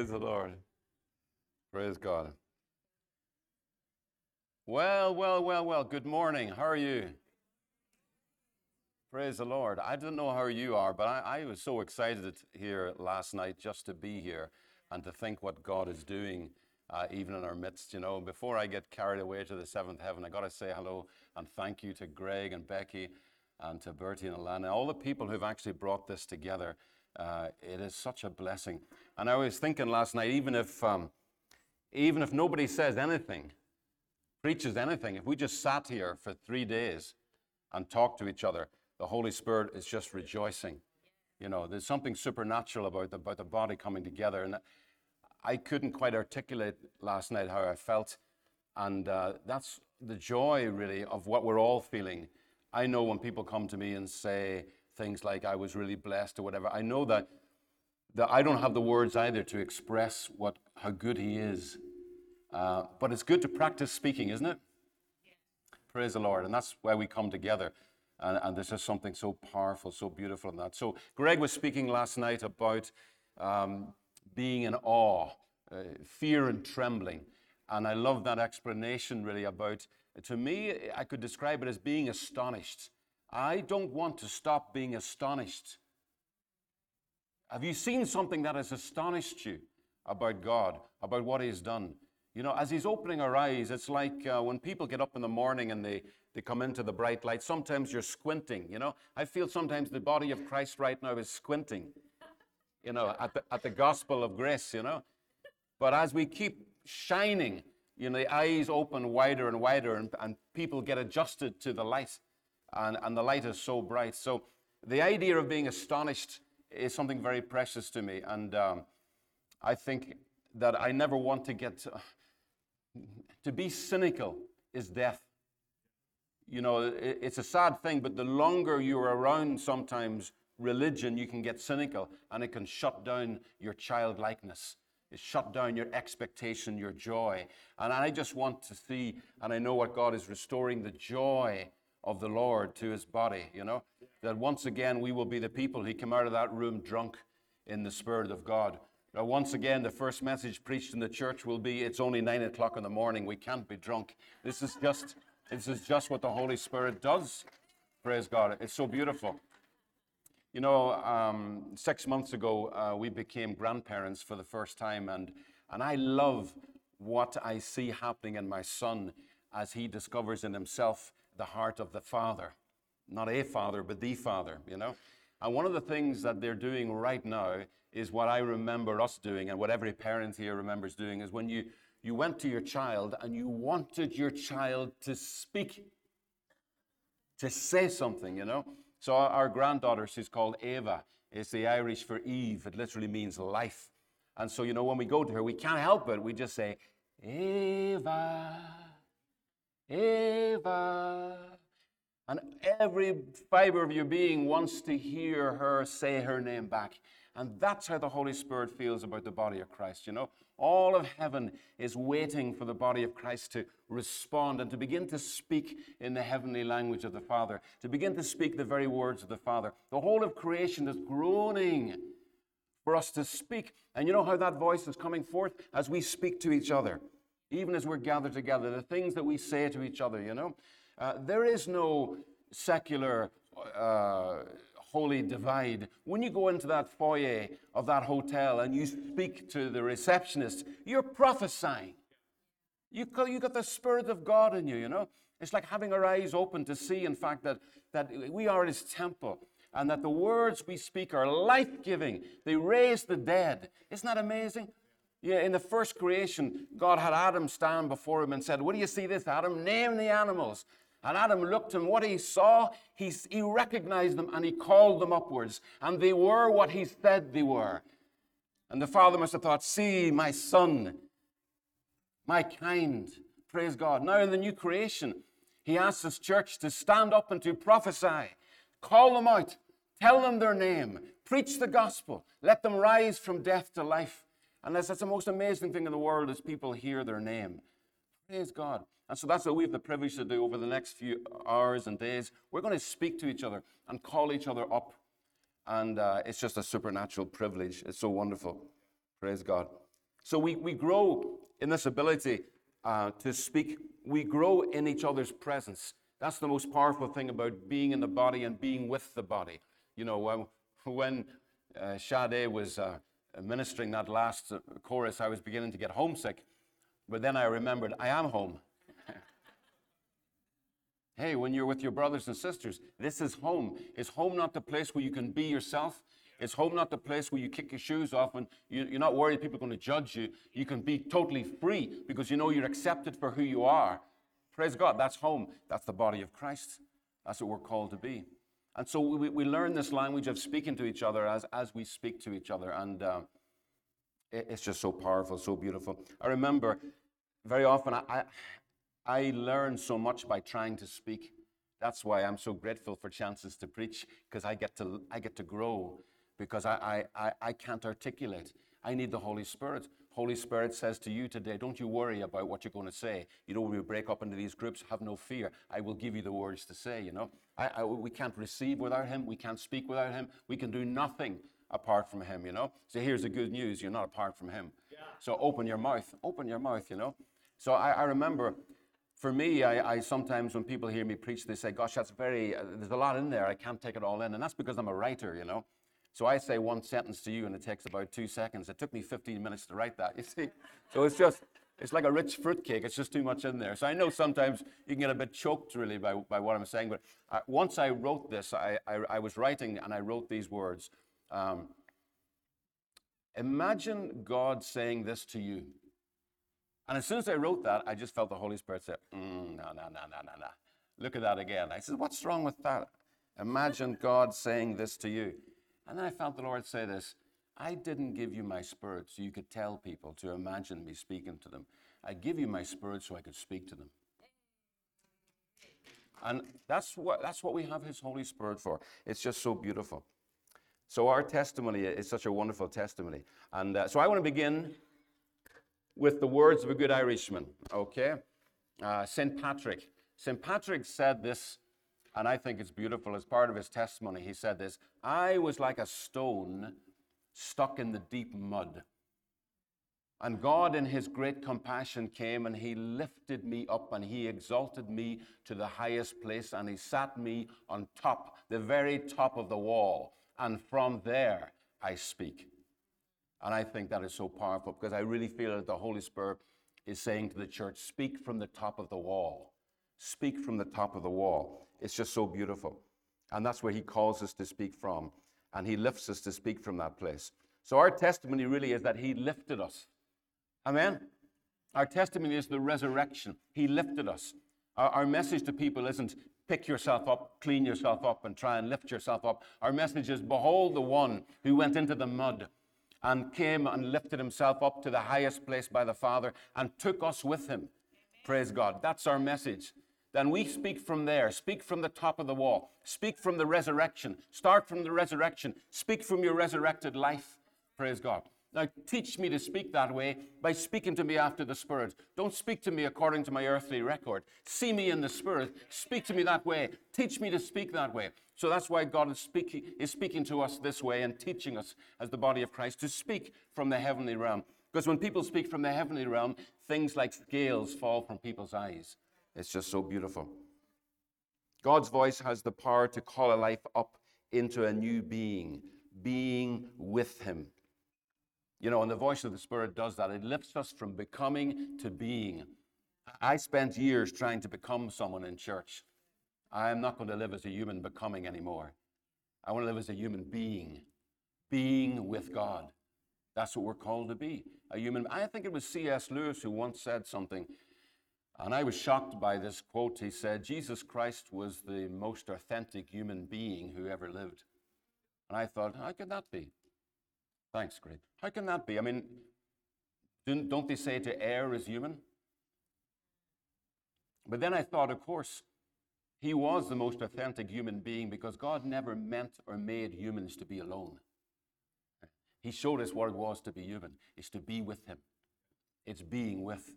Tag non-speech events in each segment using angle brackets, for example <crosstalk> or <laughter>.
Praise the Lord. Praise God. Well, well, well, well. Good morning. How are you? Praise the Lord. I don't know how you are, but I, I, was so excited here last night just to be here and to think what God is doing, uh, even in our midst. You know, before I get carried away to the seventh heaven, I got to say hello and thank you to Greg and Becky and to Bertie and Alana, all the people who've actually brought this together. Uh, it is such a blessing. And I was thinking last night, even if, um, even if nobody says anything, preaches anything, if we just sat here for three days and talked to each other, the Holy Spirit is just rejoicing. You know, there's something supernatural about the, about the body coming together. And I couldn't quite articulate last night how I felt. And uh, that's the joy, really, of what we're all feeling. I know when people come to me and say, things like I was really blessed or whatever. I know that, that I don't have the words either to express what, how good He is. Uh, but it's good to practice speaking, isn't it? Praise the Lord. And that's why we come together. And, and there's just something so powerful, so beautiful in that. So, Greg was speaking last night about um, being in awe, uh, fear and trembling. And I love that explanation really about, to me, I could describe it as being astonished. I don't want to stop being astonished. Have you seen something that has astonished you about God, about what He's done? You know, as He's opening our eyes, it's like uh, when people get up in the morning and they, they come into the bright light, sometimes you're squinting. You know, I feel sometimes the body of Christ right now is squinting, you know, at the, at the gospel of grace, you know. But as we keep shining, you know, the eyes open wider and wider, and, and people get adjusted to the light and, and the light is so bright. So the idea of being astonished is something very precious to me. And um, I think that I never want to get to, <sighs> to be cynical is death. You know, it, it's a sad thing, but the longer you're around sometimes religion, you can get cynical and it can shut down your childlikeness. It shut down your expectation, your joy. And I just want to see, and I know what God is restoring the joy of the Lord to his body, you know? That once again we will be the people He came out of that room drunk in the Spirit of God. Now, once again, the first message preached in the church will be it's only nine o'clock in the morning. We can't be drunk. This is just, this is just what the Holy Spirit does. Praise God. It's so beautiful. You know, um, six months ago, uh, we became grandparents for the first time, and, and I love what I see happening in my son as he discovers in himself the heart of the Father. Not a father, but the Father, you know? And one of the things that they're doing right now is what I remember us doing, and what every parent here remembers doing, is when you, you went to your child and you wanted your child to speak, to say something, you know? So our, granddaughter, she's called Ava. It's the Irish for Eve. It literally means life. And so, you know, when we go to her, we can't help it. We just say, Ava. Ava. And every fiber of your being wants to hear her say her name back. And that's how the Holy Spirit feels about the body of Christ. You know, all of heaven is waiting for the body of Christ to respond and to begin to speak in the heavenly language of the Father, to begin to speak the very words of the Father. The whole of creation is groaning for us to speak. And you know how that voice is coming forth? As we speak to each other even as we're gathered together, the things that we say to each other, you know. Uh, there is no secular uh, holy divide. When you go into that foyer of that hotel and you speak to the receptionist, you're prophesying. You you got the Spirit of God in you, you know. It's like having our eyes open to see, in fact, that, that we are His temple and that the words we speak are life giving. They raise the dead. Isn't that amazing? Yeah, in the first creation, God had Adam stand before him and said, What do you see this, Adam? Name the animals. And Adam looked and what he saw, he, he recognized them and he called them upwards. And they were what he said they were. And the father must have thought, See, my son, my kind, praise God. Now in the new creation, he asks his church to stand up and to prophesy, call them out, tell them their name, preach the gospel, let them rise from death to life. And that's, the most amazing thing in the world is people hear their name. Praise God. And so that's what we have the privilege to do over the next few hours and days. We're going to speak to each other and call each other up. And uh, it's just a supernatural privilege. It's so wonderful. Praise God. So we, we grow in this ability uh, to speak. We grow in each other's presence. That's the most powerful thing about being in the body and being with the body. You know, when, when uh, was uh, ministering that last uh, chorus, I was beginning to get homesick. But then I remembered I am home. <laughs> hey, when you're with your brothers and sisters, this is home. Is home not the place where you can be yourself? Is home not the place where you kick your shoes off and you're not worried people are going to judge you? You can be totally free because you know you're accepted for who you are. Praise God, that's home. That's the body of Christ. That's what we're called to be. And so we, we learn this language of speaking to each other as, as we speak to each other. And uh, it, it's just so powerful, so beautiful. I remember very often I, I, I learn so much by trying to speak. That's why I'm so grateful for chances to preach, because I get to I get to grow because I, I, I can't articulate. I need the Holy Spirit. Holy Spirit says to you today, don't you worry about what you're going to say. You know, when we break up into these groups, have no fear. I will give you the words to say, you know. I, I, we can't receive without him. We can't speak without him. We can do nothing apart from him, you know. So here's the good news. You're not apart from him. Yeah. So open your mouth. Open your mouth, you know. So I, I remember for me, I, I, sometimes when people hear me preach, they say, gosh, that's very, uh, there's a lot in there. I can't take it all in. And that's because I'm a writer, you know. So I say one sentence to you and it takes about two seconds. It took me 15 minutes to write that, <laughs> you see. So it's just, it's like a rich fruitcake. It's just too much in there. So I know sometimes you can get a bit choked really by, by what I'm saying. But uh, once I wrote this, I, I, I, was writing and I wrote these words. Um, Imagine God saying this to you. And as soon as I wrote that, I just felt the Holy Spirit say, mm, no, no, no, no, no, no. Look at that again. I said, what's wrong with that? Imagine God saying this to you. And then I felt the Lord say this I didn't give you my spirit so you could tell people to imagine me speaking to them. I give you my spirit so I could speak to them. And that's what, that's what we have His Holy Spirit for. It's just so beautiful. So, our testimony is such a wonderful testimony. And uh, so, I want to begin with the words of a good Irishman, okay? Uh, St. Patrick. St. Patrick said this and I think it's beautiful. As part of his testimony, he said this I was like a stone stuck in the deep mud. And God, in his great compassion, came and he lifted me up and he exalted me to the highest place and he sat me on top, the very top of the wall. And from there, I speak. And I think that is so powerful because I really feel that the Holy Spirit is saying to the church, speak from the top of the wall. Speak from the top of the wall. It's just so beautiful. And that's where he calls us to speak from. And he lifts us to speak from that place. So our testimony really is that he lifted us. Amen? Our testimony is the resurrection. He lifted us. Our, our, message to people isn't pick yourself up, clean yourself up, and try and lift yourself up. Our message is behold the one who went into the mud and came and lifted himself up to the highest place by the Father and took us with him. Praise God. That's our message then we speak from there. Speak from the top of the wall. Speak from the resurrection. Start from the resurrection. Speak from your resurrected life. Praise God. Now, teach me to speak that way by speaking to me after the Spirit. Don't speak to me according to my earthly record. See me in the Spirit. Speak to me that way. Teach me to speak that way. So that's why God is speaking, is speaking to us this way and teaching us as the body of Christ to speak from the heavenly realm. Because when people speak from the heavenly realm, things like scales fall from people's eyes. It's just so beautiful. God's voice has the power to call a life up into a new being, being with Him. You know, and the voice of the Spirit does that. It lifts us from becoming to being. I spent years trying to become someone in church. I am not going to live as a human becoming anymore. I want to live as a human being, being with God. That's what we're called to be. A human. I think it was C.S. Lewis who once said something. And I was shocked by this quote. He said, Jesus Christ was the most authentic human being who ever lived. And I thought, how can that be? Thanks, Greg. How can that be? I mean, don't they say to err is human? But then I thought, of course, he was the most authentic human being because God never meant or made humans to be alone. He showed us what it was to be human, is to be with him. It's being with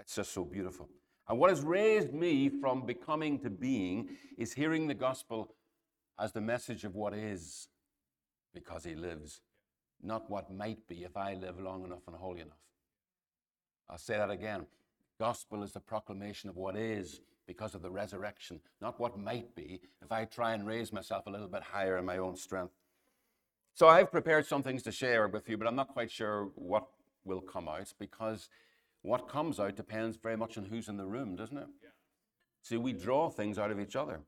it's just so beautiful. And what has raised me from becoming to being is hearing the gospel as the message of what is because he lives. not what might be if I live long enough and holy enough. I'll say that again. Gospel is the proclamation of what is because of the resurrection, not what might be if I try and raise myself a little bit higher in my own strength. So I've prepared some things to share with you, but I'm not quite sure what will come out because what comes out depends very much on who's in the room, doesn't it? Yeah. See, we draw things out of each other.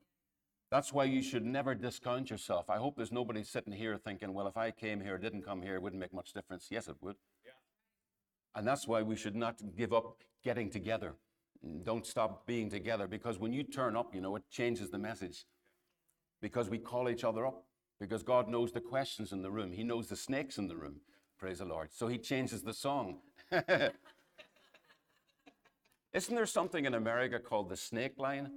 That's why you should never discount yourself. I hope there's nobody sitting here thinking, well, if I came here, didn't come here, it wouldn't make much difference. Yes, it would. Yeah. And that's why we should not give up getting together. Don't stop being together because when you turn up, you know, it changes the message. Because we call each other up. Because God knows the questions in the room, He knows the snakes in the room. Praise the Lord. So He changes the song. <laughs> Isn't there something in America called the snake line?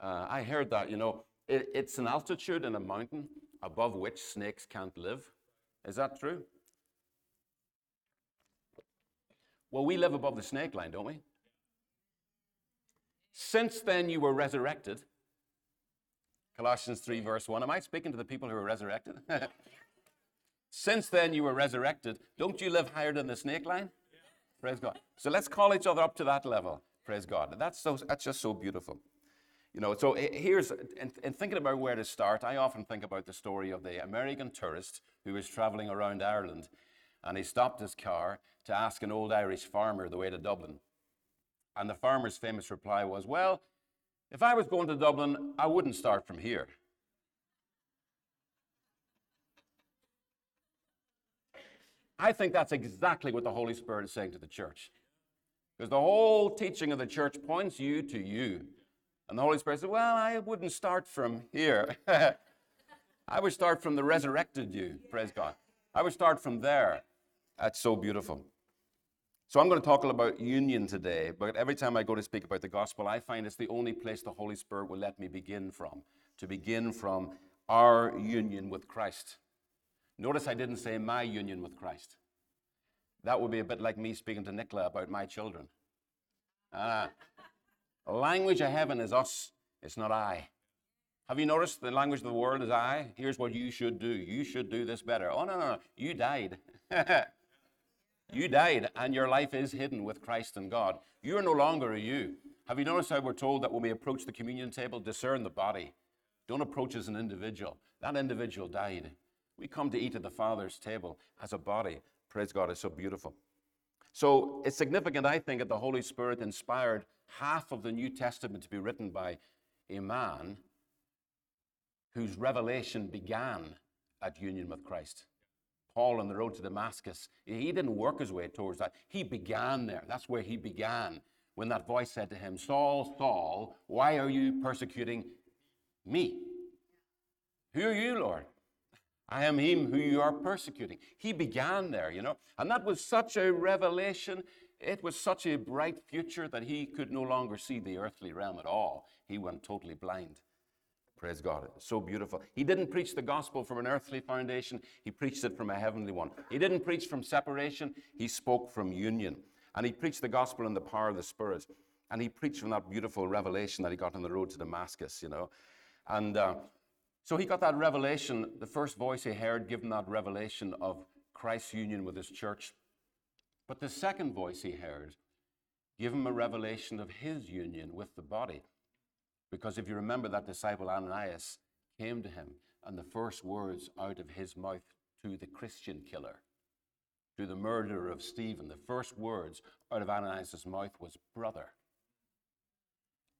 Uh, I heard that, you know, it, it's an altitude in a mountain above which snakes can't live. Is that true? Well, we live above the snake line, don't we? Since then you were resurrected. Colossians 3, verse 1. Am I speaking to the people who are resurrected? <laughs> Since then you were resurrected. Don't you live higher than the snake line? Praise God. So let's call each other up to that level. Praise God. That's, so, that's just so beautiful. You know, so eh, here's, in, in, thinking about where to start, I often think about the story of the American tourist who was traveling around Ireland and he stopped his car to ask an old Irish farmer the way to Dublin. And the farmer's famous reply was, Well, if I was going to Dublin, I wouldn't start from here. I think that's exactly what the Holy Spirit is saying to the church. Because the whole teaching of the church points you to you. And the Holy Spirit said, Well, I wouldn't start from here. <laughs> I would start from the resurrected you, praise God. I would start from there. That's so beautiful. So I'm going to talk about union today, but every time I go to speak about the gospel, I find it's the only place the Holy Spirit will let me begin from, to begin from our union with Christ. Notice I didn't say my union with Christ. That would be a bit like me speaking to Nicola about my children. Ah, the language of heaven is us, it's not I. Have you noticed the language of the world is I? Here's what you should do. You should do this better. Oh, no, no, no. You died. <laughs> you died, and your life is hidden with Christ and God. You are no longer a you. Have you noticed how we're told that when we approach the communion table, discern the body? Don't approach as an individual. That individual died. We come to eat at the Father's table as a body. Praise God, it's so beautiful. So it's significant, I think, that the Holy Spirit inspired half of the New Testament to be written by a man whose revelation began at union with Christ. Paul on the road to Damascus, he didn't work his way towards that. He began there. That's where he began when that voice said to him, Saul, Saul, why are you persecuting me? Who are you, Lord? I am him who you are persecuting. He began there, you know, and that was such a revelation. It was such a bright future that he could no longer see the earthly realm at all. He went totally blind. Praise God. So beautiful. He didn't preach the gospel from an earthly foundation, he preached it from a heavenly one. He didn't preach from separation, he spoke from union. And he preached the gospel in the power of the Spirit. And he preached from that beautiful revelation that he got on the road to Damascus, you know. And uh, so he got that revelation, the first voice he heard, given that revelation of Christ's union with his church. But the second voice he heard gave him a revelation of his union with the body. Because if you remember, that disciple Ananias came to him, and the first words out of his mouth to the Christian killer, to the murderer of Stephen, the first words out of Ananias' mouth was brother.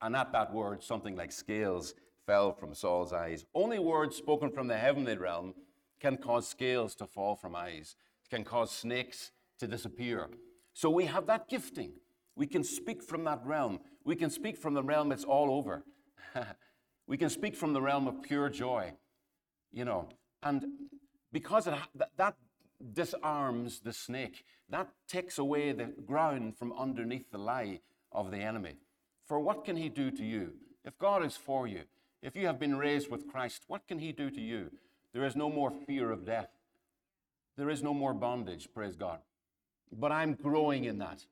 And at that word, something like scales fell from Saul's eyes. Only words spoken from the heavenly realm can cause scales to fall from eyes, can cause snakes to disappear. So we have that gifting. We can speak from that realm. We can speak from the realm it's all over. <laughs> we can speak from the realm of pure joy, you know. And because it, that disarms the snake, that takes away the ground from underneath the lie of the enemy. For what can he do to you? If God is for you, if you have been raised with Christ, what can He do to you? There is no more fear of death. There is no more bondage, praise God. But I'm growing in that.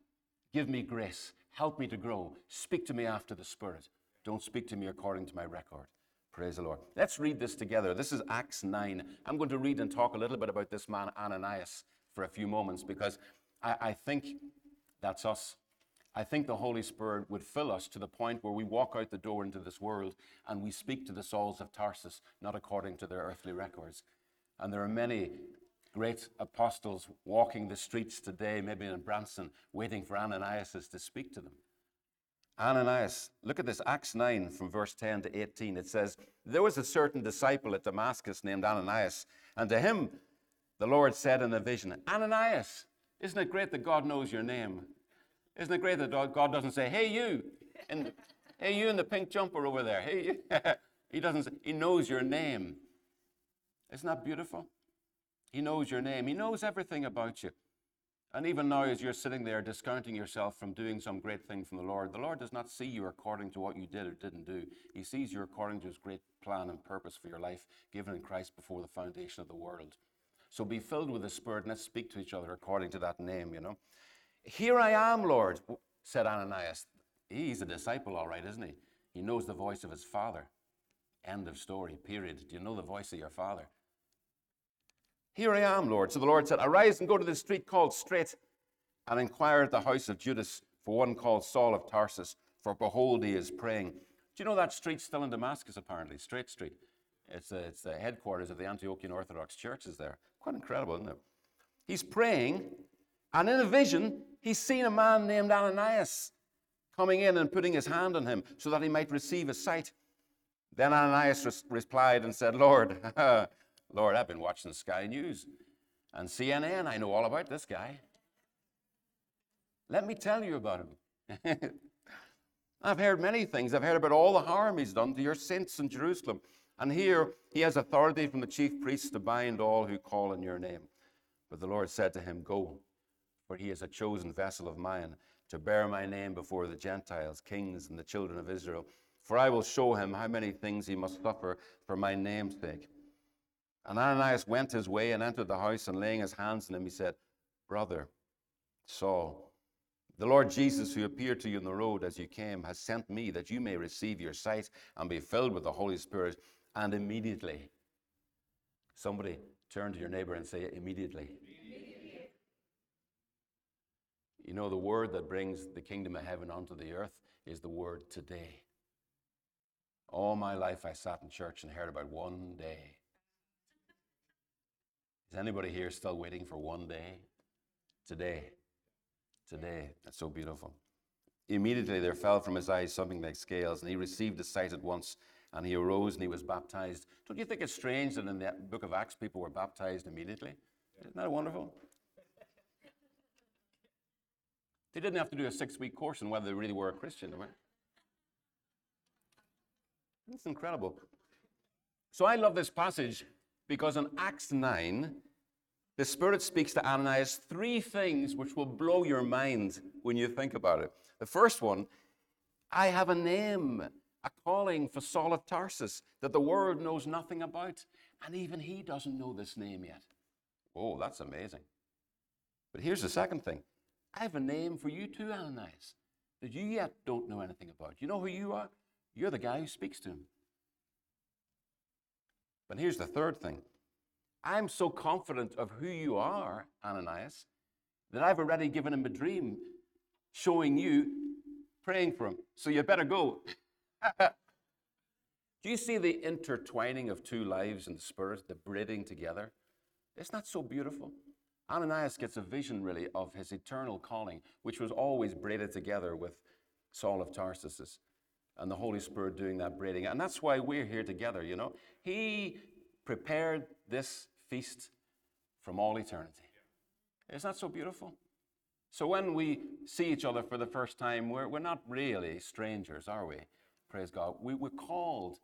Give me grace. Help me to grow. Speak to me after the Spirit. Don't speak to me according to my record. Praise the Lord. Let's read this together. This is Acts 9. I'm going to read and talk a little bit about this man, Ananias, for a few moments because I, I think that's us. I think the Holy Spirit would fill us to the point where we walk out the door into this world and we speak to the Sauls of Tarsus, not according to their earthly records. And there are many great apostles walking the streets today, maybe in Branson, waiting for Ananias to speak to them. Ananias, look at this, Acts 9 from verse 10 to 18. It says, There was a certain disciple at Damascus named Ananias, and to him the Lord said in a vision, Ananias, isn't it great that God knows your name? Isn't it great that God doesn't say, Hey, you, and hey, you in the pink jumper over there. Hey, you. <laughs> he doesn't, say, he knows your name. Isn't that beautiful? He knows your name. He knows everything about you. And even now, as you're sitting there discounting yourself from doing some great thing from the Lord, the Lord does not see you according to what you did or didn't do. He sees you according to His great plan and purpose for your life given in Christ before the foundation of the world. So be filled with the Spirit and let's speak to each other according to that name, you know. Here I am, Lord, said Ananias. He's a disciple, all right, isn't he? He knows the voice of his Father. End of story, period. Do you know the voice of your Father? Here I am, Lord. So the Lord said, Arise and go to the street called Straight, and inquire at the house of Judas for one called Saul of Tarsus, for behold, he is praying. Do you know that street's still in Damascus, apparently? Straight Street. It's, a, it's the headquarters of the Antiochian Orthodox churches there. Quite incredible, isn't it? He's praying, and in a vision, he's seen a man named Ananias coming in and putting his hand on him so that he might receive his sight. Then Ananias res- replied and said, Lord, <laughs> Lord, I've been watching Sky News and CNN. I know all about this guy. Let me tell you about him. <laughs> I've heard many things. I've heard about all the harm he's done to your saints in Jerusalem. And here he has authority from the chief priests to bind all who call on your name. But the Lord said to him, Go, for he is a chosen vessel of mine to bear my name before the Gentiles, kings, and the children of Israel. For I will show him how many things he must suffer for my name's sake. And Ananias went his way and entered the house, and laying his hands on him, he said, Brother Saul, the Lord Jesus, who appeared to you in the road as you came, has sent me that you may receive your sight and be filled with the Holy Spirit. And immediately, somebody turn to your neighbor and say, Immediately. You know, the word that brings the kingdom of heaven onto the earth is the word today. All my life I sat in church and heard about one day. Is anybody here still waiting for one day? Today. Today. That's so beautiful. Immediately there fell from his eyes something like scales, and he received the sight at once, and he arose and he was baptized. Don't you think it's strange that in the book of Acts people were baptized immediately? Isn't that wonderful? They didn't have to do a six week course on whether they really were a Christian. Right? It's incredible. So I love this passage because in Acts 9, the Spirit speaks to Ananias three things which will blow your mind when you think about it. The first one, I have a name, a calling for Saul of Tarsus that the world knows nothing about, and even he doesn't know this name yet. Oh, that's amazing. But here's the second thing I have a name for you too, Ananias, that you yet don't know anything about. You know who you are? You're the guy who speaks to him. But here's the third thing I'm so confident of who you are, Ananias, that I've already given him a dream showing you praying for him. So you better go. <laughs> Do you see the intertwining of two lives in the Spirit, the braiding together? Isn't that so beautiful? Ananias gets a vision, really, of his eternal calling, which was always braided together with Saul of Tarsus and the Holy Spirit doing that braiding. And that's why we're here together, you know. He prepared this feast from all eternity. Isn't that so beautiful? So when we see each other for the first time, we're, we're not really strangers, are we? Praise God. We, we're called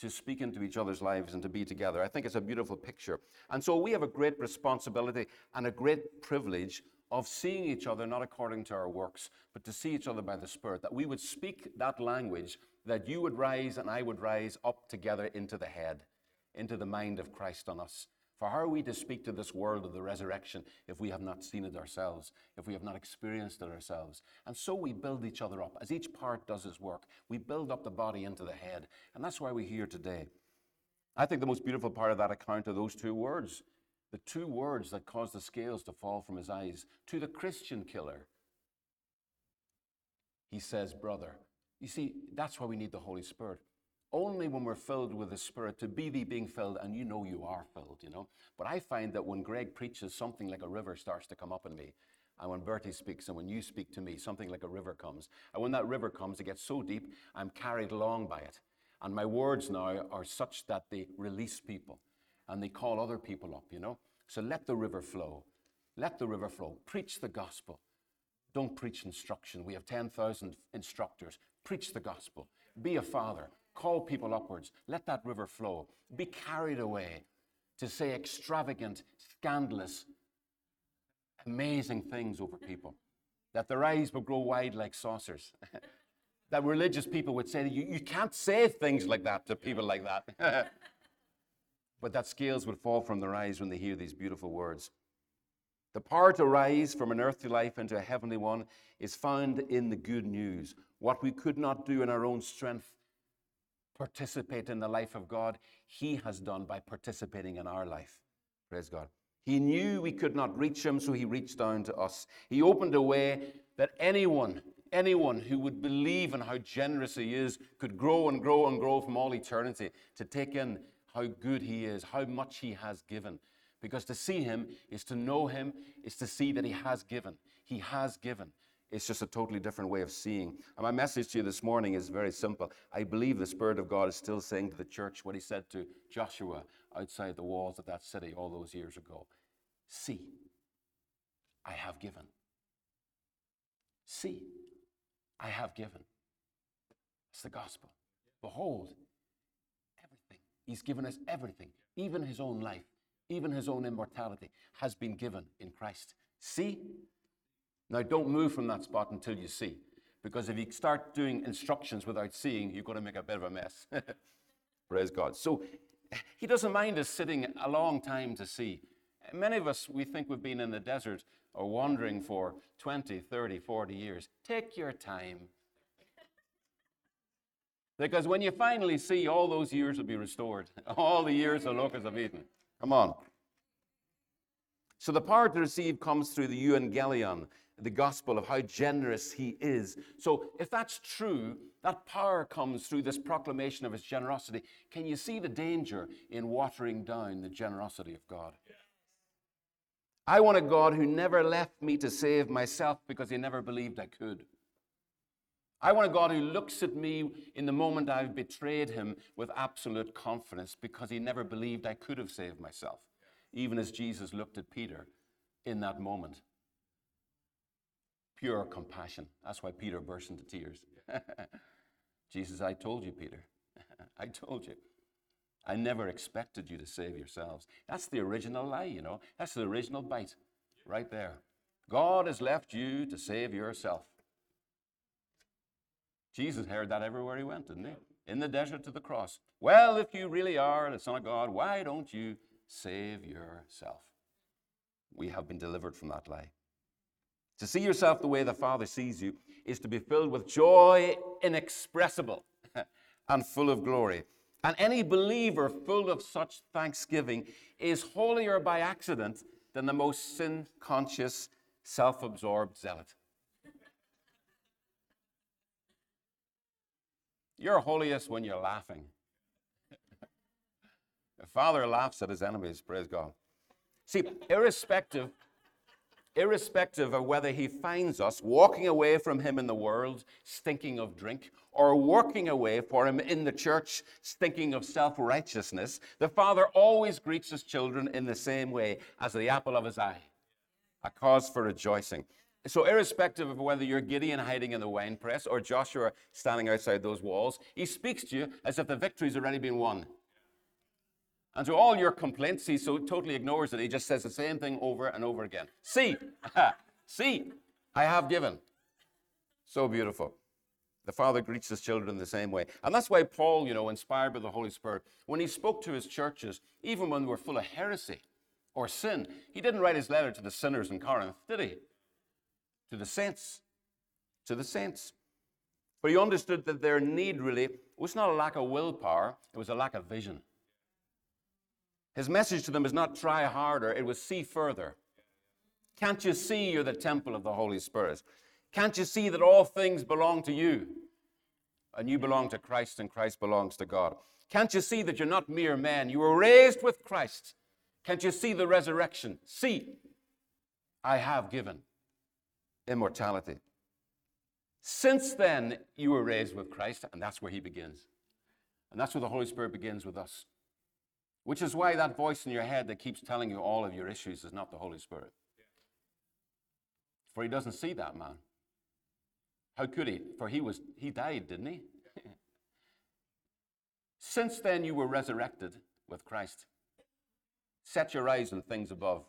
to speak into each other's lives and to be together. I think it's a beautiful picture. And so we have a great responsibility and a great privilege of seeing each other not according to our works, but to see each other by the Spirit, that we would speak that language, that you would rise and I would rise up together into the head, into the mind of Christ on us. For how are we to speak to this world of the resurrection if we have not seen it ourselves, if we have not experienced it ourselves? And so we build each other up. As each part does its work, we build up the body into the head. And that's why we're here today. I think the most beautiful part of that account are those two words. The two words that caused the scales to fall from his eyes. To the Christian killer, he says, Brother. You see, that's why we need the Holy Spirit. Only when we're filled with the Spirit, to be the being filled, and you know you are filled, you know. But I find that when Greg preaches, something like a river starts to come up in me. And when Bertie speaks and when you speak to me, something like a river comes. And when that river comes, it gets so deep, I'm carried along by it. And my words now are such that they release people and they call other people up, you know. So let the river flow. Let the river flow. Preach the gospel. Don't preach instruction. We have 10,000 instructors. Preach the gospel. Be a father. Call people upwards. Let that river flow. Be carried away to say extravagant, scandalous, amazing things over people. That their eyes will grow wide like saucers. <laughs> that religious people would say, you, you can't say things like that to people like that. <laughs> but that scales would fall from their eyes when they hear these beautiful words. The power to rise from an earthly life into a heavenly one is found in the good news. What we could not do in our own strength, participate in the life of God, He has done by participating in our life. Praise God. He knew we could not reach Him, so He reached down to us. He opened a way that anyone, anyone who would believe in how generous He is could grow and grow and grow from all eternity to take in how good He is, how much He has given. Because to see him is to know him, is to see that he has given. He has given. It's just a totally different way of seeing. And my message to you this morning is very simple. I believe the Spirit of God is still saying to the church what he said to Joshua outside the walls of that city all those years ago See, I have given. See, I have given. It's the gospel. Behold, everything. He's given us everything, even his own life even his own immortality, has been given in Christ. See? Now, don't move from that spot until you see. Because if you start doing instructions without seeing, you're going to make a bit of a mess. <laughs> Praise God. So he doesn't mind us sitting a long time to see. Many of us, we think we've been in the desert or wandering for 20, 30, 40 years. Take your time. Because when you finally see, all those years will be restored. <laughs> All the years the locusts have eaten. Come on. So the power to receive comes through the euangelion, the gospel of how generous he is. So if that's true, that power comes through this proclamation of his generosity. Can you see the danger in watering down the generosity of God? I want a God who never left me to save myself because he never believed I could. I want a God who looks at me in the moment I've betrayed him with absolute confidence because he never believed I could have saved myself, even as Jesus looked at Peter in that moment. Pure compassion. That's why Peter burst into tears. <laughs> Jesus, I told you, Peter. <laughs> I told you. I never expected you to save yourselves. That's the original lie, you know. That's the original bite right there. God has left you to save yourself. Jesus heard that everywhere he went, didn't he? In the desert to the cross. Well, if you really are the Son of God, why don't you save yourself? We have been delivered from that lie. To see yourself the way the Father sees you is to be filled with joy inexpressible <laughs> and full of glory. And any believer full of such thanksgiving is holier by accident than the most sin conscious, self absorbed zealot. You're holiest when you're laughing. <laughs> the Father laughs at his enemies, praise God. See, irrespective, irrespective of whether he finds us walking away from him in the world, stinking of drink, or working away for him in the church, stinking of self righteousness, the Father always greets his children in the same way as the apple of his eye, a cause for rejoicing. So, irrespective of whether you're Gideon hiding in the wine press or Joshua standing outside those walls, he speaks to you as if the victory's already been won. And to all your complaints, he so totally ignores it. He just says the same thing over and over again. See, <laughs> see, I have given. So beautiful. The Father greets his children the same way. And that's why Paul, you know, inspired by the Holy Spirit, when he spoke to his churches, even when they were full of heresy or sin, he didn't write his letter to the sinners in Corinth, did he? to the saints, to the saints. But he understood that their need really was not a lack of willpower, it was a lack of vision. His message to them is not try harder, it was see further. Can't you see you're the temple of the Holy Spirit? Can't you see that all things belong to you? And you belong to Christ, and Christ belongs to God. Can't you see that you're not mere men? You were raised with Christ. Can't you see the resurrection? See, I have given immortality. Since then, you were raised with Christ, and that's where He begins. And that's where the Holy Spirit begins with us. Which is why that voice in your head that keeps telling you all of your issues is not the Holy Spirit. For He doesn't see that man. How could He? For He was He died, didn't He? <laughs> Since then, you were resurrected with Christ. Set your eyes on things above,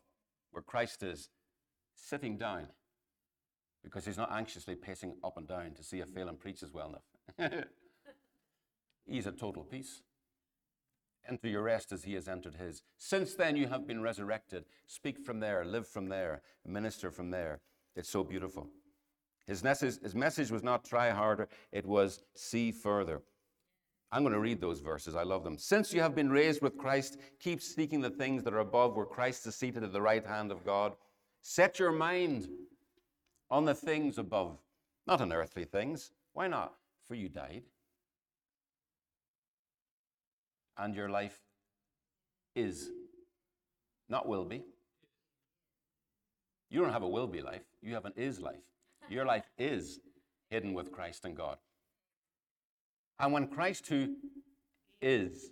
where Christ is sitting down because he's not anxiously pacing up and down to see if Phelim preaches well enough. <laughs> he's at total peace. Enter your rest as he has entered his. Since then you have been resurrected. Speak from there, live from there, minister from there. It's so beautiful. His message, his message was not try harder, it was see further. I'm going to read those verses. I love them. Since you have been raised with Christ, keep seeking the things that are above, where Christ is seated at the right hand of God. Set your mind on the things above, not on earthly things. Why not? For you died. And your life is, not will be. You don't have a will be life, you have an is life. Your life is hidden with Christ and God. And when Christ, who is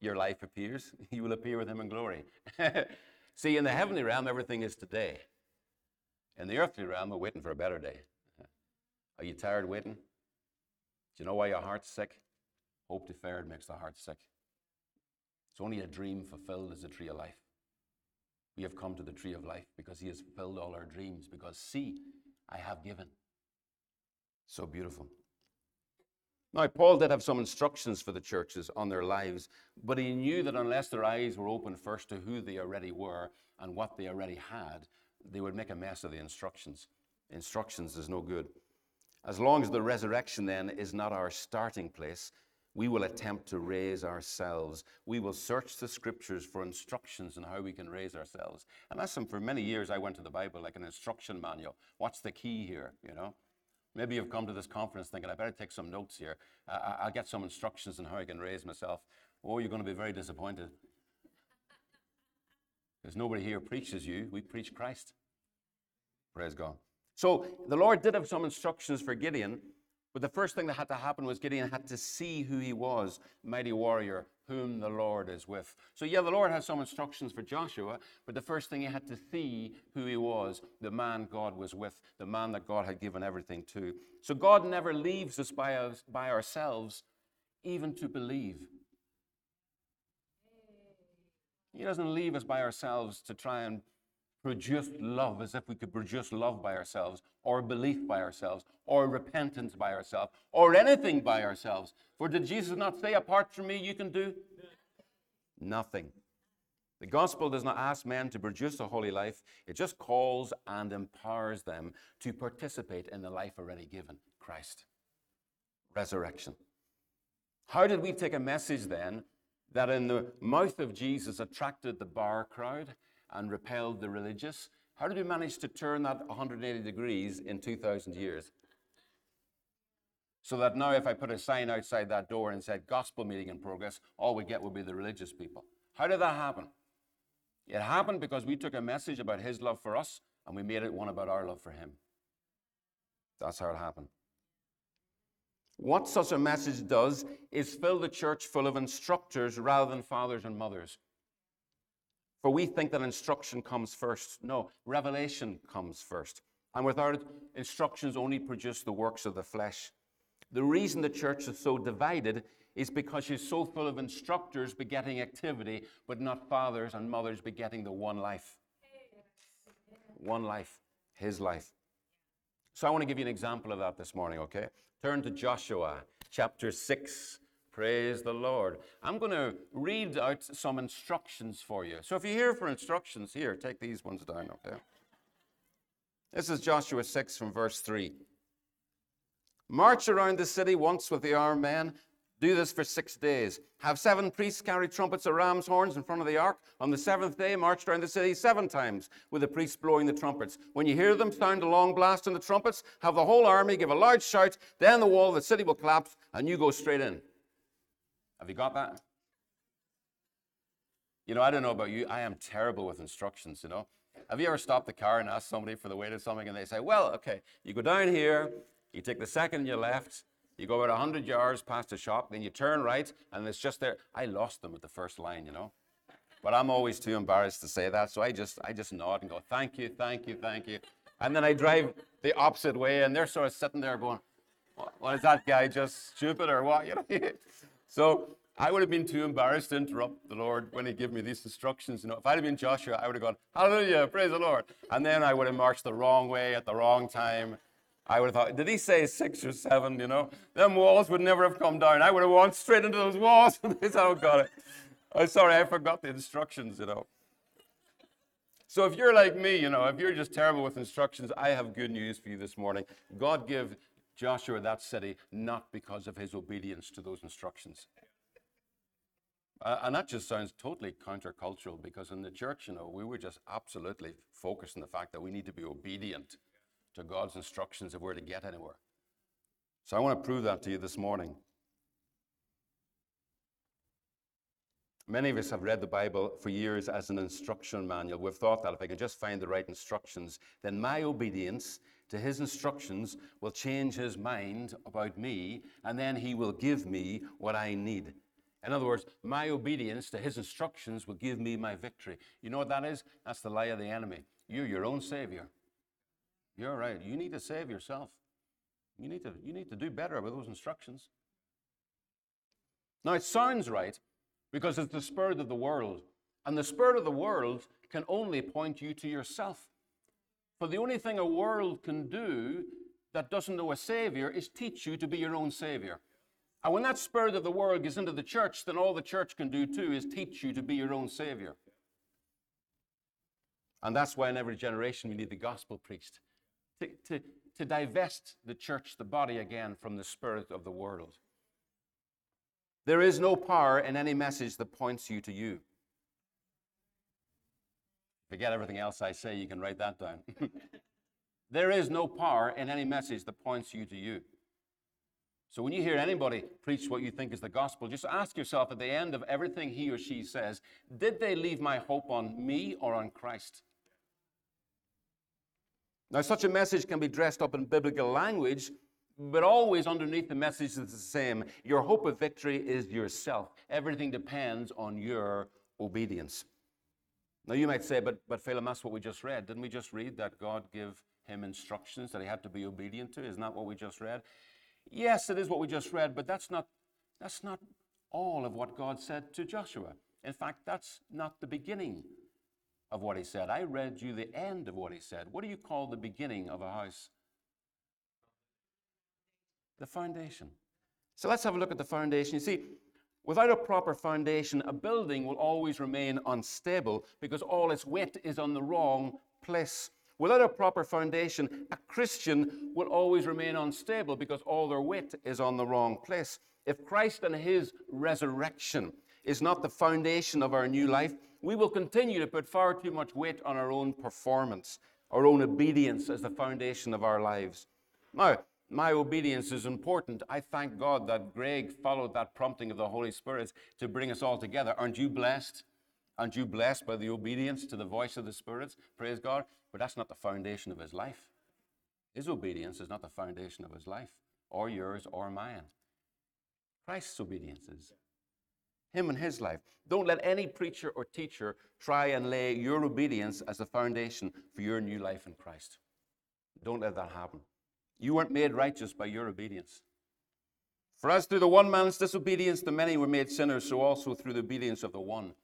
your life, appears, <laughs> you will appear with him in glory. <laughs> See, in the heavenly realm, everything is today. In the earthly realm, we're waiting for a better day. <laughs> Are you tired waiting? Do you know why your heart's sick? Hope deferred makes the heart sick. It's only a dream fulfilled is the tree of life. We have come to the tree of life because he has fulfilled all our dreams. Because, see, I have given. So beautiful. Now, Paul did have some instructions for the churches on their lives, but he knew that unless their eyes were open first to who they already were and what they already had, they would make a mess of the instructions. Instructions is no good. As long as the resurrection then is not our starting place, we will attempt to raise ourselves. We will search the scriptures for instructions on how we can raise ourselves. And some, for many years I went to the Bible like an instruction manual. What's the key here, you know? Maybe you've come to this conference thinking, I better take some notes here. I'll get some instructions on how I can raise myself. Oh, you're going to be very disappointed. Because nobody here preaches you, we preach Christ. Praise God. So the Lord did have some instructions for Gideon, but the first thing that had to happen was Gideon had to see who he was, mighty warrior, whom the Lord is with. So, yeah, the Lord has some instructions for Joshua, but the first thing he had to see who he was, the man God was with, the man that God had given everything to. So, God never leaves us by, us, by ourselves, even to believe. He doesn't leave us by ourselves to try and produce love as if we could produce love by ourselves, or belief by ourselves, or repentance by ourselves, or anything by ourselves. For did Jesus not say, Apart from me, you can do nothing? The gospel does not ask men to produce a holy life, it just calls and empowers them to participate in the life already given Christ. Resurrection. How did we take a message then that in the mouth of Jesus attracted the bar crowd and repelled the religious. How did we manage to turn that 180 degrees in 2,000 years? So that now, if I put a sign outside that door and said gospel meeting in progress, all we get would be the religious people. How did that happen? It happened because we took a message about his love for us and we made it one about our love for him. That's how it happened. What such a message does is fill the church full of instructors rather than fathers and mothers. For we think that instruction comes first. No, revelation comes first. And without it, instructions only produce the works of the flesh. The reason the church is so divided is because she's so full of instructors begetting activity, but not fathers and mothers begetting the one life. One life, his life. So I want to give you an example of that this morning, okay? Turn to Joshua chapter 6, Praise the Lord. I'm going to read out some instructions for you. So if you're here for instructions, here, take these ones down, okay? This is Joshua 6 from verse 3. March around the city once with the armed men. Do this for six days. Have seven priests carry trumpets of ram's horns in front of the ark. On the seventh day, march around the city seven times with the priests blowing the trumpets. When you hear them sound a long blast on the trumpets, have the whole army give a large shout. Then the wall of the city will collapse and you go straight in. Have you got that? You know, I don't know about you. I am terrible with instructions, you know. Have you ever stopped the car and asked somebody for the way to something and they say, well, okay, you go down here, you take the second you left, you go about 100 yards past the shop, then you turn right, and it's just there. I lost them at the first line, you know. But I'm always too embarrassed to say that, so I just, I just nod and go, thank you, thank you, thank you. And then I drive the opposite way, and they're sort of sitting there going, what, what is that guy just stupid or what? <laughs> You know. So I would have been too embarrassed to interrupt the Lord when He gave me these instructions. You know, if I'd have been Joshua, I would have gone, Hallelujah, praise the Lord. And then I would have marched the wrong way at the wrong time. I would have thought, did he say six or seven? You know, them walls would never have come down. I would have walked straight into those walls. <laughs> That's how I got it. I'm sorry, I forgot the instructions, you know. So if you're like me, you know, if you're just terrible with instructions, I have good news for you this morning. God gave Joshua that city not because of his obedience to those instructions. Uh, and that just sounds totally countercultural because in the church, you know, we were just absolutely focused on the fact that we need to be obedient to God's instructions if we're to get anywhere. So I want to prove that to you this morning. Many of us have read the Bible for years as an instruction manual. We've thought that if I can just find the right instructions, then my obedience to his instructions will change his mind about me, and then he will give me what I need. In other words, my obedience to his instructions will give me my victory. You know what that is? That's the lie of the enemy. You're your own savior. You're right. You need to save yourself. You need to, you need to do better with those instructions. Now, it sounds right because it's the spirit of the world. And the spirit of the world can only point you to yourself. For the only thing a world can do that doesn't know a Savior is teach you to be your own Savior. And when that spirit of the world gets into the church, then all the church can do too is teach you to be your own Savior. And that's why in every generation we need the gospel preached to, to, to divest the church, the body again, from the spirit of the world. There is no power in any message that points you to you. Forget everything else I say, you can write that down. <laughs> there is no power in any message that points you to you. So when you hear anybody preach what you think is the gospel, just ask yourself at the end of everything he or she says, did they leave my hope on me or on Christ? Now, such a message can be dressed up in biblical language, but always underneath the message is the same. Your hope of victory is yourself. Everything depends on your obedience. Now, you might say, but, but Phelim, that's what we just read. Didn't we just read that God gave him instructions that he had to be obedient to? Isn't that what we just read? Yes, it is what we just read, but that's not, that's not all of what God said to Joshua. In fact, that's not the beginning of what he said. I read you the end of what he said. What do you call the beginning of a house? The foundation. So let's have a look at the foundation. You see, without a proper foundation, a building will always remain unstable because all its weight is on the wrong place. Without a proper foundation, a Christian will always remain unstable because all their weight is on the wrong place. If Christ and his resurrection is not the foundation of our new life, we will continue to put far too much weight on our own performance, our own obedience as the foundation of our lives. Now, my obedience is important. I thank God that Greg followed that prompting of the Holy Spirit to bring us all together. Aren't you blessed? Aren't you blessed by the obedience to the voice of the Spirit? Praise God. But that's not the foundation of his life. His obedience is not the foundation of his life, or yours, or mine. Christ's obedience is him and his life. Don't let any preacher or teacher try and lay your obedience as a foundation for your new life in Christ. Don't let that happen. You weren't made righteous by your obedience. For as through the one man's disobedience the many were made sinners, so also through the obedience of the one,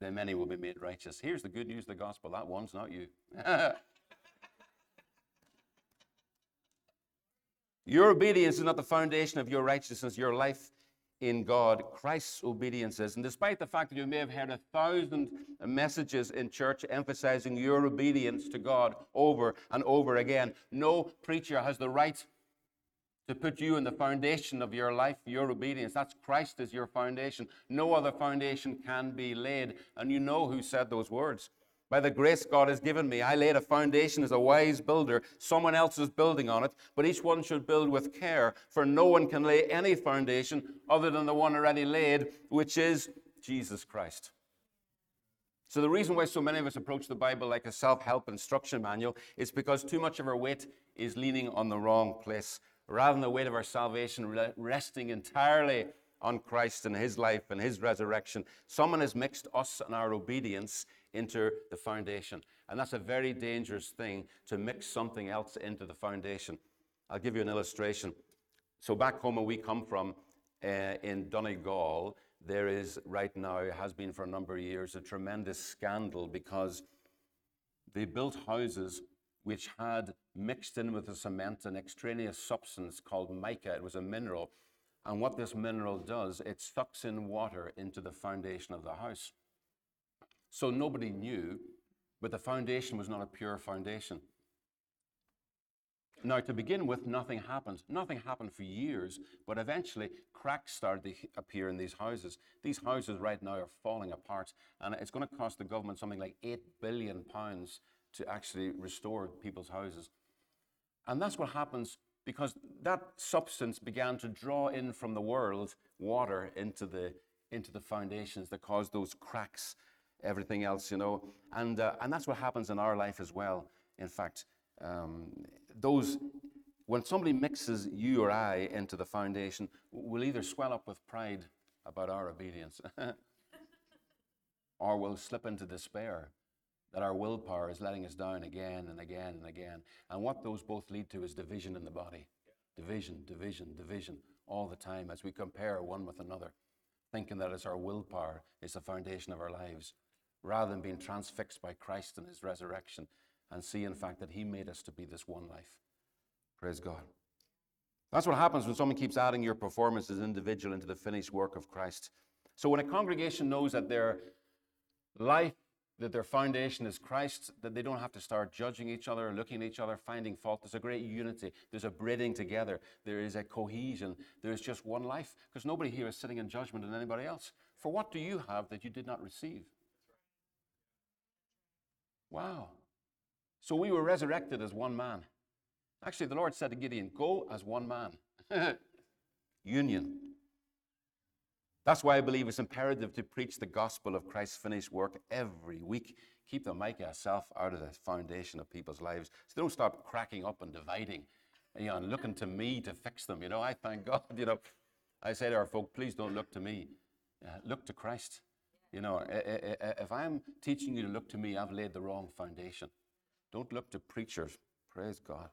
the many will be made righteous. Here's the good news of the gospel that one's not you. <laughs> your obedience is not the foundation of your righteousness. Your life in God, Christ's obedience is. And despite the fact that you may have heard a thousand messages in church emphasizing your obedience to God over and over again, no preacher has the right to put you in the foundation of your life, your obedience. That's Christ is your foundation. No other foundation can be laid. And you know who said those words. By the grace God has given me, I laid a foundation as a wise builder. Someone else is building on it, but each one should build with care, for no one can lay any foundation other than the one already laid, which is Jesus Christ. So, the reason why so many of us approach the Bible like a self help instruction manual is because too much of our weight is leaning on the wrong place. Rather than the weight of our salvation resting entirely on Christ and his life and his resurrection, someone has mixed us and our obedience into the foundation. And that's a very dangerous thing to mix something else into the foundation. I'll give you an illustration. So, back home where we come from uh, in Donegal, there is right now, has been for a number of years, a tremendous scandal because they built houses which had mixed in with the cement an extraneous substance called mica. It was a mineral. And what this mineral does, it sucks in water into the foundation of the house. So nobody knew, but the foundation was not a pure foundation. Now, to begin with, nothing happened. Nothing happened for years, but eventually cracks started to appear in these houses. These houses right now are falling apart, and it's going to cost the government something like £8 billion to actually restore people's houses. And that's what happens because that substance began to draw in from the world water into the, into the foundations that caused those cracks everything else, you know. And, uh, and that's what happens in our life as well. In fact, um, those, when somebody mixes you or I into the foundation, we'll either swell up with pride about our obedience <laughs> or we'll slip into despair that our willpower is letting us down again and again and again. And what those both lead to is division in the body. Division, division, division all the time as we compare one with another, thinking that it's our willpower is the foundation of our lives rather than being transfixed by Christ and his resurrection and see, in fact, that he made us to be this one life. Praise God. That's what happens when someone keeps adding your performance as an individual into the finished work of Christ. So when a congregation knows that their life, that their foundation is Christ, that they don't have to start judging each other, looking at each other, finding fault. There's a great unity. There's a braiding together. There is a cohesion. There is just one life because nobody here is sitting in judgment on anybody else. For what do you have that you did not receive? Wow. So we were resurrected as one man. Actually, the Lord said to Gideon, Go as one man. <laughs> Union. That's why I believe it's imperative to preach the gospel of Christ's finished work every week. Keep the mic yourself out of the foundation of people's lives. So they don't start cracking up and dividing, you know, and looking to me to fix them. You know, I thank God, you know. I say to our folk, please don't look to me. Uh, look to Christ. You know, if I'm teaching you to look to me, I've laid the wrong foundation. Don't look to preachers. Praise God.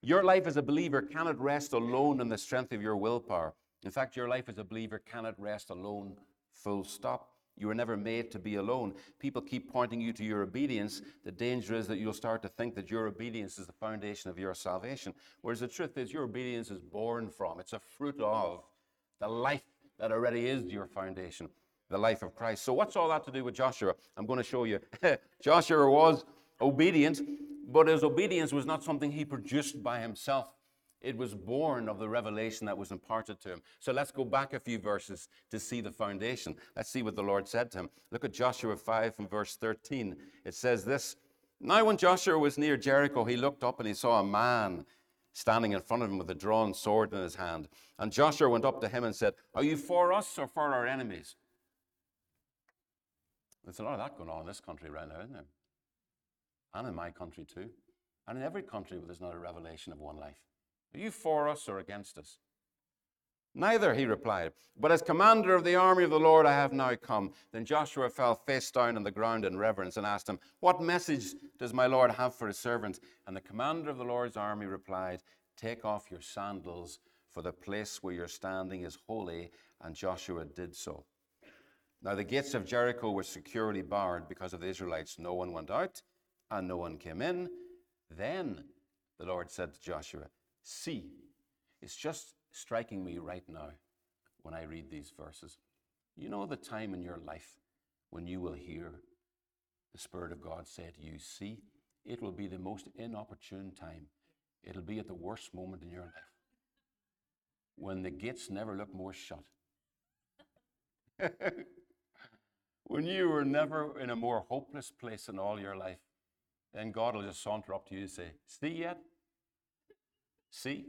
Your life as a believer cannot rest alone in the strength of your willpower. In fact, your life as a believer cannot rest alone, full stop. You were never made to be alone. People keep pointing you to your obedience. The danger is that you'll start to think that your obedience is the foundation of your salvation. Whereas the truth is, your obedience is born from, it's a fruit of the life that already is your foundation, the life of Christ. So, what's all that to do with Joshua? I'm going to show you. <laughs> Joshua was obedient, but his obedience was not something he produced by himself. It was born of the revelation that was imparted to him. So let's go back a few verses to see the foundation. Let's see what the Lord said to him. Look at Joshua 5 from verse 13. It says this Now, when Joshua was near Jericho, he looked up and he saw a man standing in front of him with a drawn sword in his hand. And Joshua went up to him and said, Are you for us or for our enemies? There's a lot of that going on in this country right now, isn't there? And in my country too. And in every country where there's not a revelation of one life. Are you for us or against us? Neither, he replied, but as commander of the army of the Lord I have now come. Then Joshua fell face down on the ground in reverence and asked him, What message does my Lord have for his servant? And the commander of the Lord's army replied, Take off your sandals, for the place where you're standing is holy. And Joshua did so. Now the gates of Jericho were securely barred because of the Israelites. No one went out and no one came in. Then the Lord said to Joshua, See, it's just striking me right now when I read these verses. You know the time in your life when you will hear the Spirit of God say to you, See, it will be the most inopportune time. It'll be at the worst moment in your life when the gates never look more shut. <laughs> when you were never in a more hopeless place in all your life, then God will just saunter up to you and say, See yet? See,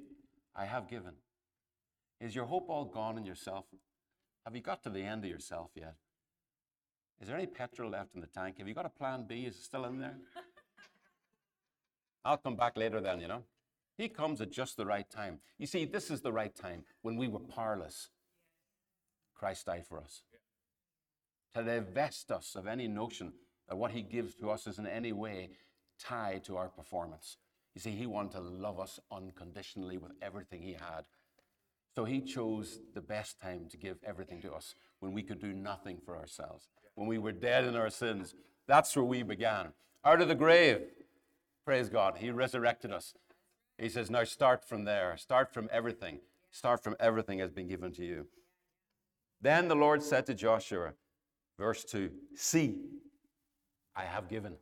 I have given. Is your hope all gone in yourself? Have you got to the end of yourself yet? Is there any petrol left in the tank? Have you got a plan B? Is it still in there? <laughs> I'll come back later then, you know. He comes at just the right time. You see, this is the right time when we were powerless. Christ died for us. To divest us of any notion that what he gives to us is in any way tied to our performance. You see, he wanted to love us unconditionally with everything he had. So he chose the best time to give everything to us when we could do nothing for ourselves, when we were dead in our sins. That's where we began. Out of the grave, praise God, he resurrected us. He says, now start from there. Start from everything. Start from everything has been given to you. Then the Lord said to Joshua, verse 2 See, I have given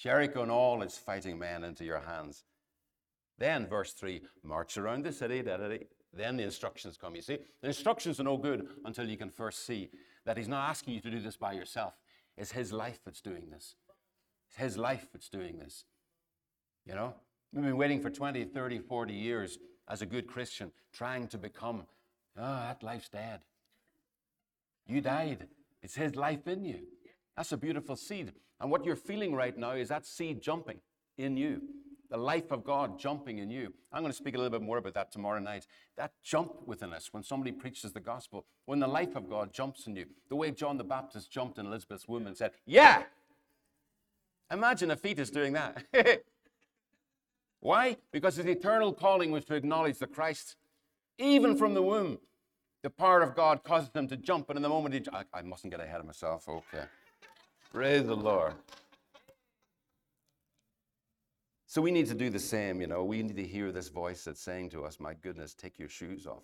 Jericho and all its fighting men into your hands. Then, verse 3 March around the city. Da, da, da. Then the instructions come. You see, the instructions are no good until you can first see that He's not asking you to do this by yourself. It's His life that's doing this. It's His life that's doing this. You know, We've been waiting for 20, 30, 40 years as a good Christian, trying to become, oh, that life's dead. You died. It's His life in you. That's a beautiful seed. And what you're feeling right now is that seed jumping in you, the life of God jumping in you. I'm going to speak a little bit more about that tomorrow night. That jump within us when somebody preaches the gospel, when the life of God jumps in you, the way John the Baptist jumped in Elizabeth's womb and said, Yeah! Imagine a fetus doing that. <laughs> Why? Because his eternal calling was to acknowledge the Christ, even from the womb. The power of God causes him to jump, and in the moment he, I, I mustn't get ahead of myself. Okay. Praise the Lord. So we need to do the same, you know. We need to hear this voice that's saying to us, My goodness, take your shoes off.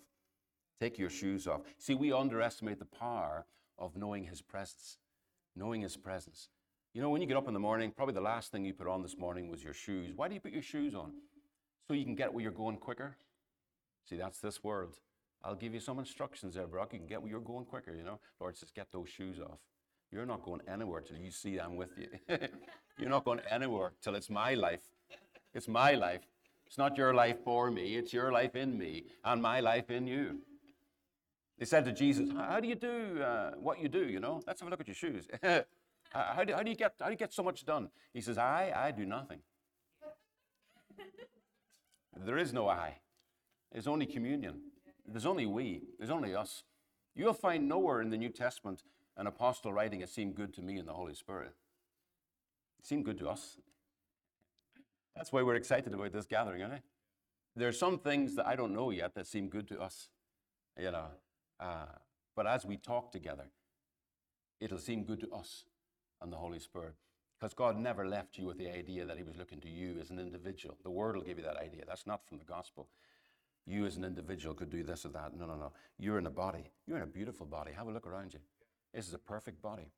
Take your shoes off. See, we underestimate the power of knowing his presence. Knowing his presence. You know, when you get up in the morning, probably the last thing you put on this morning was your shoes. Why do you put your shoes on? So you can get where you're going quicker. See, that's this world. I'll give you some instructions there, Brock. You can get where you're going quicker, you know. Lord says, get those shoes off. You're not going anywhere till you see I'm with you. <laughs> you're not going anywhere till it's my life. It's my life. It's not your life for me, it's your life in me and my life in you. They said to Jesus, How do you do uh, what you do? You know, let's have a look at your shoes. <laughs> How do, how do, you get, how do you get so much done? He says, I, I do nothing. <laughs> there is no I. There's only communion. There's only we. There's only us. You'll find nowhere in the New Testament an apostle writing, It seemed good to me and the Holy Spirit. It seemed good to us. That's why we're excited about this gathering, aren't we? There are some things that I don't know yet that seem good to us, you know. Uh, but as we talk together, it'll seem good to us and the Holy Spirit. Because God never left you with the idea that He was looking to you as an individual. The Word will give you that idea. That's not from the gospel. You as an individual could do this or that. No, no, no. You're in a body. You're in a beautiful body. Have a look around you. This is a perfect body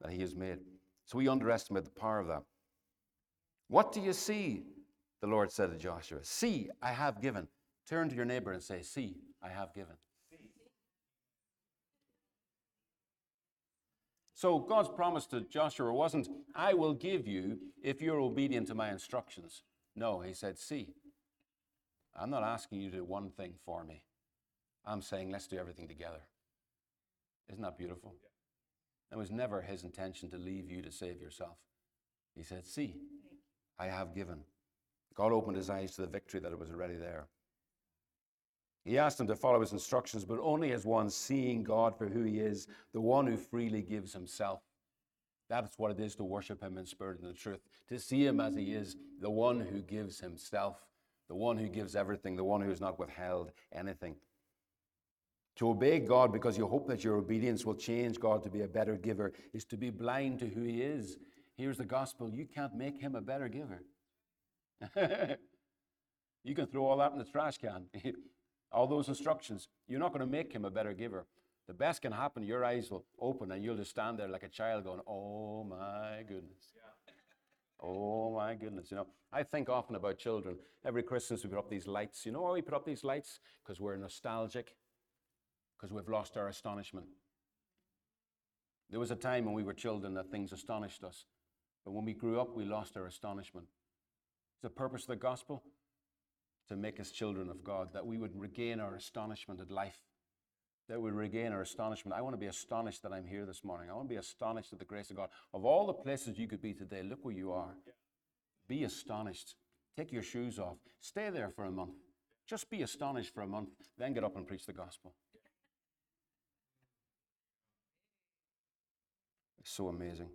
that He has made. So we underestimate the power of that. What do you see? The Lord said to Joshua, See, I have given. Turn to your neighbor and say, See, I have given. So God's promise to Joshua wasn't, I will give you if you're obedient to my instructions. No, he said, See, I'm not asking you to do one thing for me. I'm saying, let's do everything together. Isn't that beautiful? It was never his intention to leave you to save yourself. He said, See, I have given. God opened his eyes to the victory that was already there. He asked them to follow his instructions, but only as one seeing God for who he is, the one who freely gives himself. That's what it is to worship him in spirit and in truth, to see him as he is, the one who gives himself, the one who gives everything, the one who has not withheld anything. To obey God because you hope that your obedience will change God to be a better giver is to be blind to who he is. Here's the gospel you can't make him a better giver. <laughs> you can throw all that in the trash can. <laughs> all those instructions. You're not going to make him a better giver. The best can happen, your eyes will open and you'll just stand there like a child going, Oh my goodness. <laughs> Oh my goodness. You know, I think often about children. Every Christmas we put up these lights. You know why we put up these lights? Because we're nostalgic, because we've lost our astonishment. There was a time when we were children that things astonished us. But when we grew up, we lost our astonishment. It's the purpose of the gospel to make us children of God, that we would regain our astonishment at life, that we would regain our astonishment. I want to be astonished that I'm here this morning. I want to be astonished at the grace of God. Of all the places you could be today, look where you are. Be astonished. Take your shoes off. Stay there for a month. Just be astonished for a month, then get up and preach the gospel. So amazing.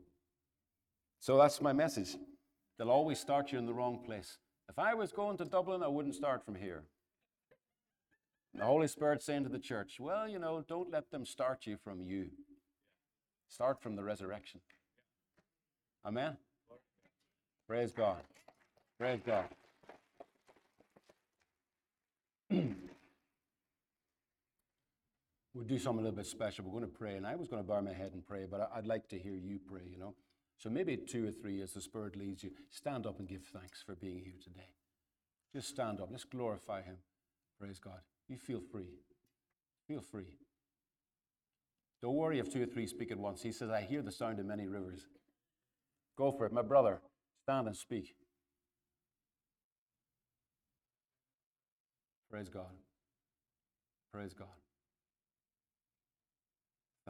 So that's my message. They'll always start you in the wrong place. If I was going to Dublin, I wouldn't start from here. The Holy Spirit saying to the church, well, you know, don't let them start you from you. Start from the resurrection. Amen. Praise God. Praise God. <clears throat> we'll do something a little bit special. We're going to pray, and I was going to bow my head and pray, but I'd like to hear you pray, you know. So maybe two or three, as the Spirit leads you, stand up and give thanks for being here today. Just stand up. Let's glorify Him. Praise God. You feel free. Feel free. Don't worry if two or three speak at once. He says, I hear the sound of many rivers. Go for it. My brother, stand and speak. Praise God. Praise God.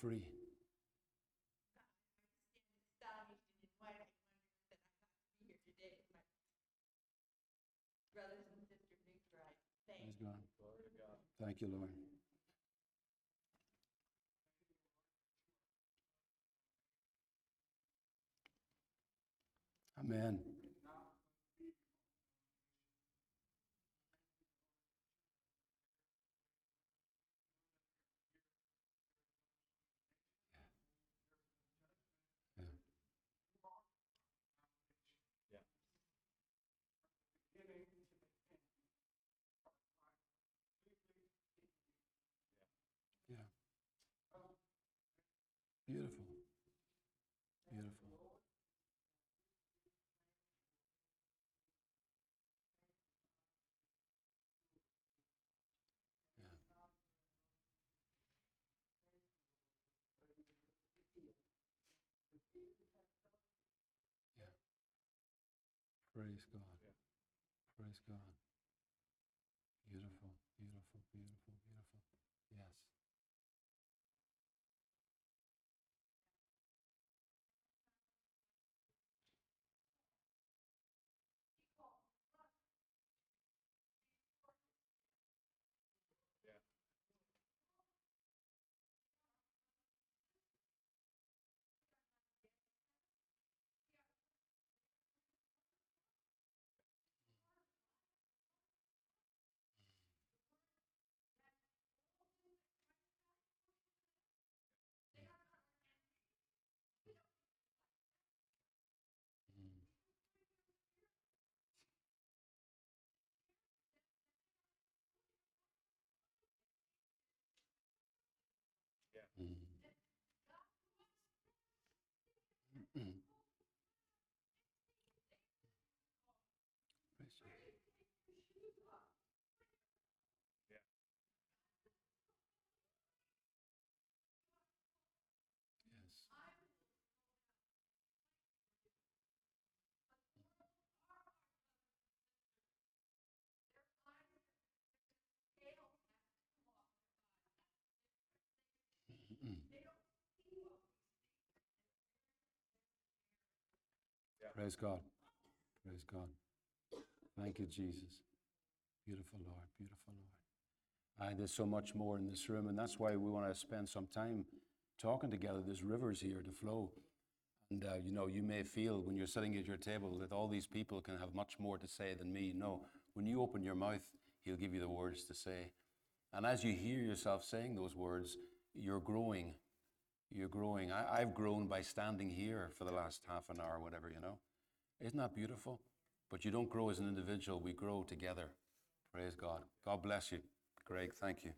Praise God. Thank you, Lord. Amen. Praise God. Praise God. Praise God. Praise God. Thank you, Jesus. Beautiful Lord. Beautiful Lord. And there's so much more in this room, and that's why we want to spend some time talking together. There's rivers here to flow. And uh, you know, you may feel when you're sitting at your table that all these people can have much more to say than me. No, when you open your mouth, He'll give you the words to say. And as you hear yourself saying those words, you're growing. You're growing. I, I've grown by standing here for the last half an hour, whatever, you know. Isn't that beautiful? But you don't grow as an individual, we grow together. Praise God. God bless you. Greg, thank you.